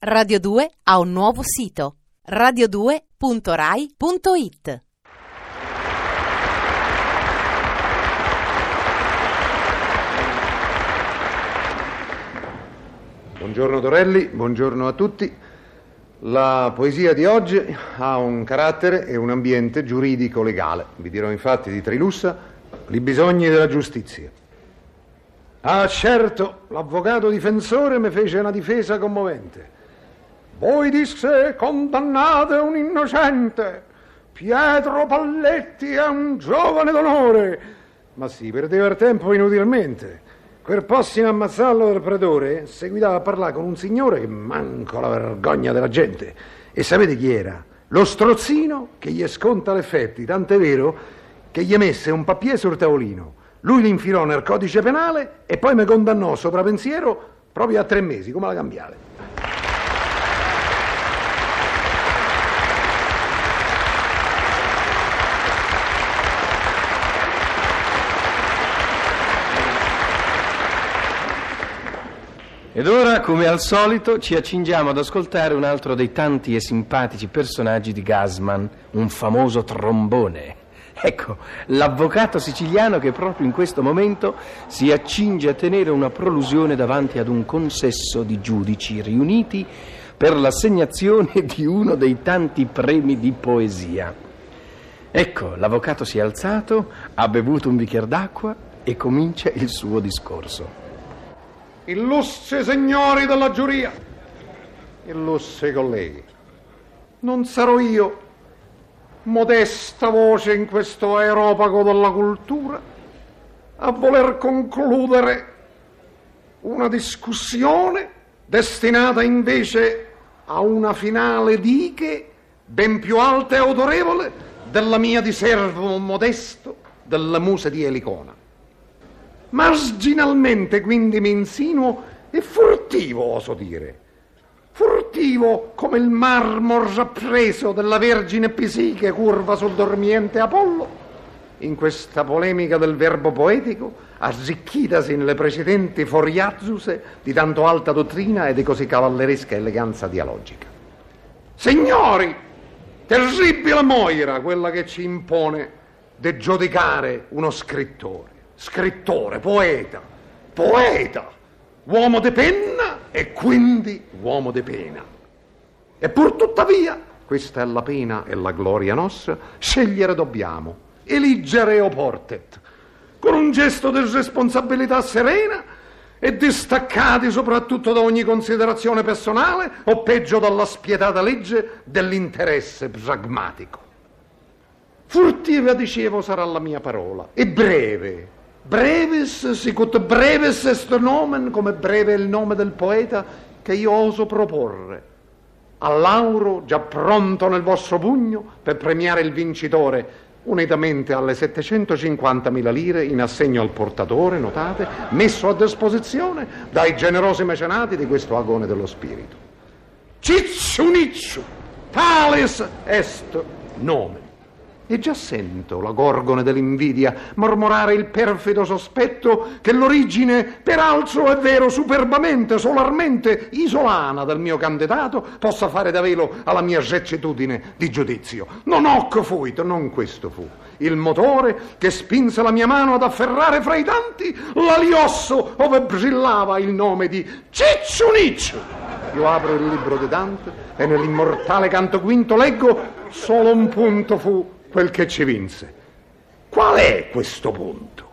Radio 2 ha un nuovo sito radio2.rai.it. Buongiorno Torelli, buongiorno a tutti. La poesia di oggi ha un carattere e un ambiente giuridico-legale. Vi dirò infatti di Trilussa i bisogni della giustizia. Ah, certo, l'avvocato difensore mi fece una difesa commovente. Voi disse condannate un innocente. Pietro Palletti è un giovane d'onore. Ma sì, perdeva il tempo inutilmente. Quel prossimo ammazzarlo del pretore seguitava a parlare con un signore che manco la vergogna della gente. E sapete chi era? Lo strozzino che gli sconta l'effetti, tant'è vero che gli messe un papier sul tavolino. Lui li infilò nel codice penale e poi mi condannò sopra pensiero proprio a tre mesi, come la cambiale. Ed ora, come al solito, ci accingiamo ad ascoltare un altro dei tanti e simpatici personaggi di Gasman, un famoso trombone. Ecco, l'avvocato siciliano che proprio in questo momento si accinge a tenere una prolusione davanti ad un consesso di giudici riuniti per l'assegnazione di uno dei tanti premi di poesia. Ecco, l'avvocato si è alzato, ha bevuto un bicchiere d'acqua e comincia il suo discorso. Illustri signori della giuria, illustri colleghi, non sarò io, modesta voce in questo aeropago della cultura, a voler concludere una discussione destinata invece a una finale dighe ben più alta e autorevole della mia di servo modesto della musa di Elicona. Marginalmente quindi mi insinuo e furtivo, oso dire. Furtivo come il marmo rappreso della Vergine Psiche curva sul dormiente Apollo. In questa polemica del verbo poetico, arricchitasi nelle precedenti foriazzuse di tanto alta dottrina e di così cavalleresca eleganza dialogica. Signori, terribile Moira quella che ci impone di giudicare uno scrittore scrittore, poeta, poeta, uomo di penna e quindi uomo di pena. E pur tuttavia, questa è la pena e la gloria nostra, scegliere dobbiamo, eligere o portet, con un gesto di responsabilità serena e distaccati soprattutto da ogni considerazione personale o peggio dalla spietata legge dell'interesse pragmatico. Furtiva, dicevo, sarà la mia parola, e breve, Brevis, sicut brevis est nomen, come breve è il nome del poeta, che io oso proporre. All'auro già pronto nel vostro pugno per premiare il vincitore, unitamente alle 750.000 lire in assegno al portatore, notate, messo a disposizione dai generosi mecenati di questo agone dello spirito. Cicciu nicciu, tales est nome. E già sento la gorgone dell'invidia mormorare il perfido sospetto che l'origine, peraltro è vero, superbamente, solarmente isolana del mio candidato possa fare da velo alla mia recitudine di giudizio. Non hoc fuit, non questo fu. Il motore che spinse la mia mano ad afferrare fra i tanti l'aliosso ove brillava il nome di Cicciuniccio. Io apro il libro di Dante e nell'immortale canto quinto leggo solo un punto fu quel che ci vinse. Qual è questo punto?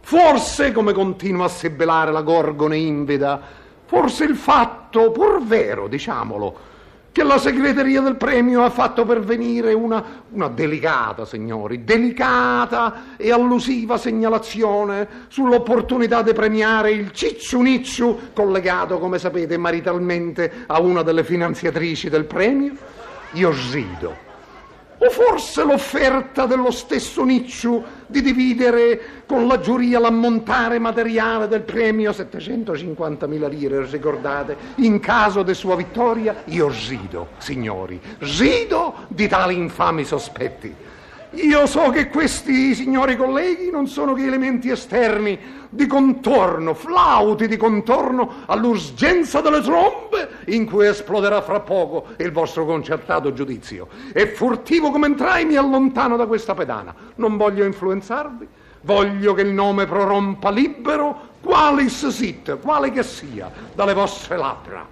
Forse, come continua a sebellare la Gorgone invida, forse il fatto, pur vero, diciamolo, che la segreteria del premio ha fatto pervenire una, una, delicata, signori, delicata e allusiva segnalazione sull'opportunità di premiare il Cicciunicciu, collegato, come sapete, maritalmente a una delle finanziatrici del premio? Io rido o forse l'offerta dello stesso Nicciu di dividere con la giuria l'ammontare materiale del premio 750.000 lire, ricordate? In caso di sua vittoria, io rido, signori, rido di tali infami sospetti. Io so che questi, signori colleghi, non sono che elementi esterni di contorno, flauti di contorno all'urgenza delle trombe in cui esploderà fra poco il vostro concertato giudizio. E furtivo come entrai mi allontano da questa pedana. Non voglio influenzarvi, voglio che il nome prorompa libero, qualis sit, quale che sia, dalle vostre labbra.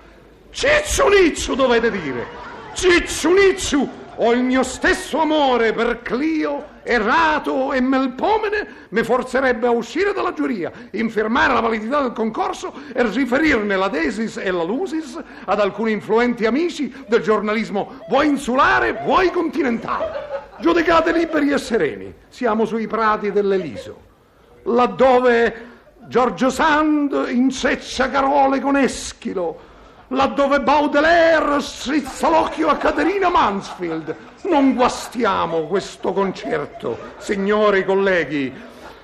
Cicciunizzu dovete dire, Cicciunizzu ho il mio stesso amore per Clio, Erato e Melpomene. Mi forzerebbe a uscire dalla giuria, infermare la validità del concorso e riferirne la tesis e la lusis ad alcuni influenti amici del giornalismo vuoi insulare, vuoi continentale. Giudicate liberi e sereni, siamo sui prati dell'Eliso, laddove Giorgio Sand inseccia Carole con Eschilo, laddove Baudelaire strizza l'occhio a Caterina Mansfield. Non guastiamo questo concerto, signori colleghi.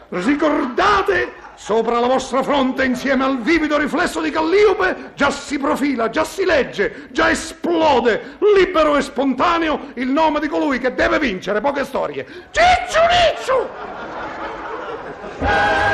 Ricordate, sopra la vostra fronte, insieme al vivido riflesso di Calliope, già si profila, già si legge, già esplode, libero e spontaneo, il nome di colui che deve vincere poche storie. Cicciu Nicciu!